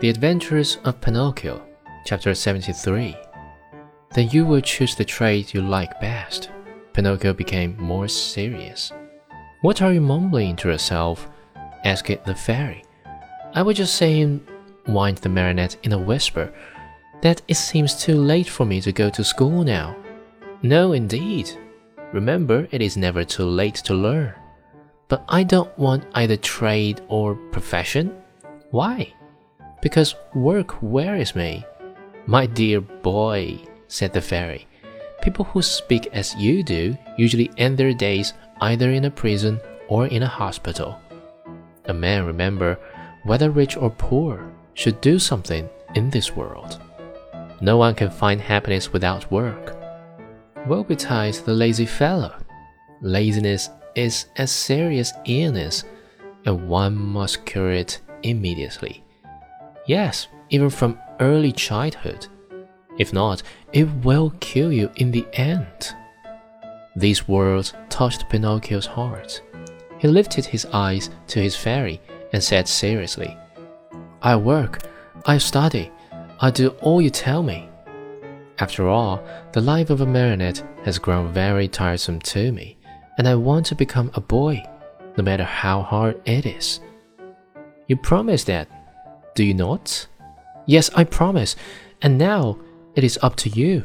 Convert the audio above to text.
The Adventures of Pinocchio, Chapter 73. Then you will choose the trade you like best. Pinocchio became more serious. What are you mumbling to yourself? asked the fairy. I was just saying, whined the marionette in a whisper, that it seems too late for me to go to school now. No, indeed. Remember, it is never too late to learn. But I don't want either trade or profession. Why? Because work wearies me. My dear boy, said the fairy, people who speak as you do usually end their days either in a prison or in a hospital. A man, remember, whether rich or poor, should do something in this world. No one can find happiness without work. Woe betide the lazy fellow. Laziness is a serious illness, and one must cure it immediately. Yes, even from early childhood. If not, it will kill you in the end. These words touched Pinocchio's heart. He lifted his eyes to his fairy and said seriously, I work, I study, I do all you tell me. After all, the life of a marionette has grown very tiresome to me and I want to become a boy, no matter how hard it is. You promise that, do you not? Yes, I promise, and now it is up to you.